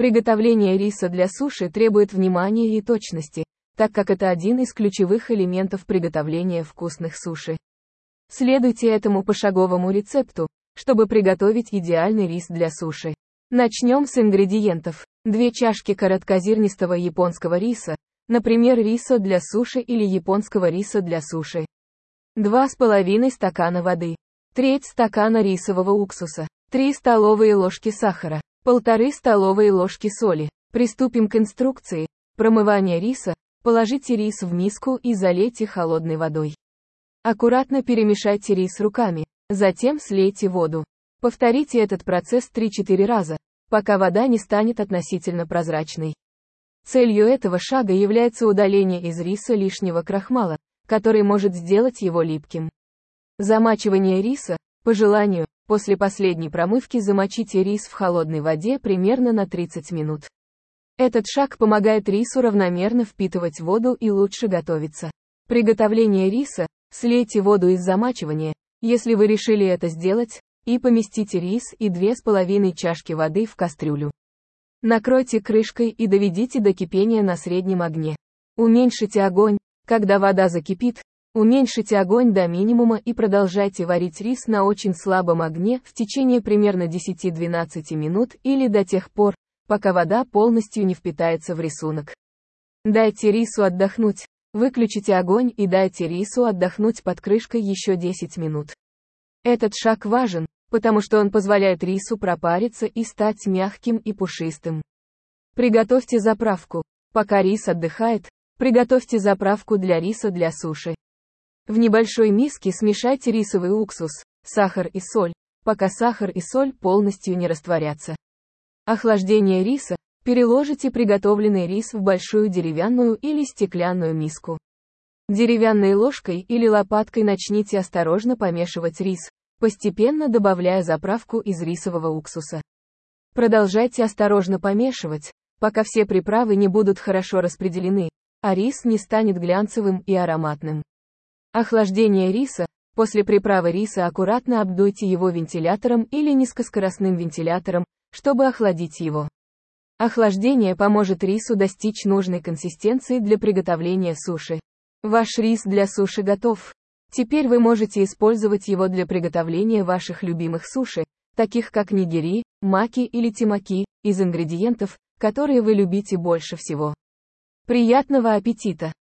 Приготовление риса для суши требует внимания и точности, так как это один из ключевых элементов приготовления вкусных суши. Следуйте этому пошаговому рецепту, чтобы приготовить идеальный рис для суши. Начнем с ингредиентов. Две чашки короткозернистого японского риса, например, риса для суши или японского риса для суши. Два с половиной стакана воды. Треть стакана рисового уксуса. 3 столовые ложки сахара. Полторы столовые ложки соли. Приступим к инструкции. Промывание риса. Положите рис в миску и залейте холодной водой. Аккуратно перемешайте рис руками. Затем слейте воду. Повторите этот процесс 3-4 раза, пока вода не станет относительно прозрачной. Целью этого шага является удаление из риса лишнего крахмала, который может сделать его липким. Замачивание риса, по желанию, после последней промывки замочите рис в холодной воде примерно на 30 минут. Этот шаг помогает рису равномерно впитывать воду и лучше готовиться. Приготовление риса, слейте воду из замачивания, если вы решили это сделать, и поместите рис и 2,5 чашки воды в кастрюлю. Накройте крышкой и доведите до кипения на среднем огне. Уменьшите огонь, когда вода закипит, уменьшите огонь до минимума и продолжайте варить рис на очень слабом огне в течение примерно 10-12 минут или до тех пор, пока вода полностью не впитается в рисунок. Дайте рису отдохнуть, Выключите огонь и дайте рису отдохнуть под крышкой еще 10 минут. Этот шаг важен, потому что он позволяет рису пропариться и стать мягким и пушистым. Приготовьте заправку. Пока рис отдыхает, приготовьте заправку для риса для суши. В небольшой миске смешайте рисовый уксус, сахар и соль, пока сахар и соль полностью не растворятся. Охлаждение риса Переложите приготовленный рис в большую деревянную или стеклянную миску. Деревянной ложкой или лопаткой начните осторожно помешивать рис, постепенно добавляя заправку из рисового уксуса. Продолжайте осторожно помешивать, пока все приправы не будут хорошо распределены, а рис не станет глянцевым и ароматным. Охлаждение риса. После приправы риса аккуратно обдуйте его вентилятором или низкоскоростным вентилятором, чтобы охладить его. Охлаждение поможет рису достичь нужной консистенции для приготовления суши. Ваш рис для суши готов. Теперь вы можете использовать его для приготовления ваших любимых суши, таких как нигири, маки или тимаки, из ингредиентов, которые вы любите больше всего. Приятного аппетита!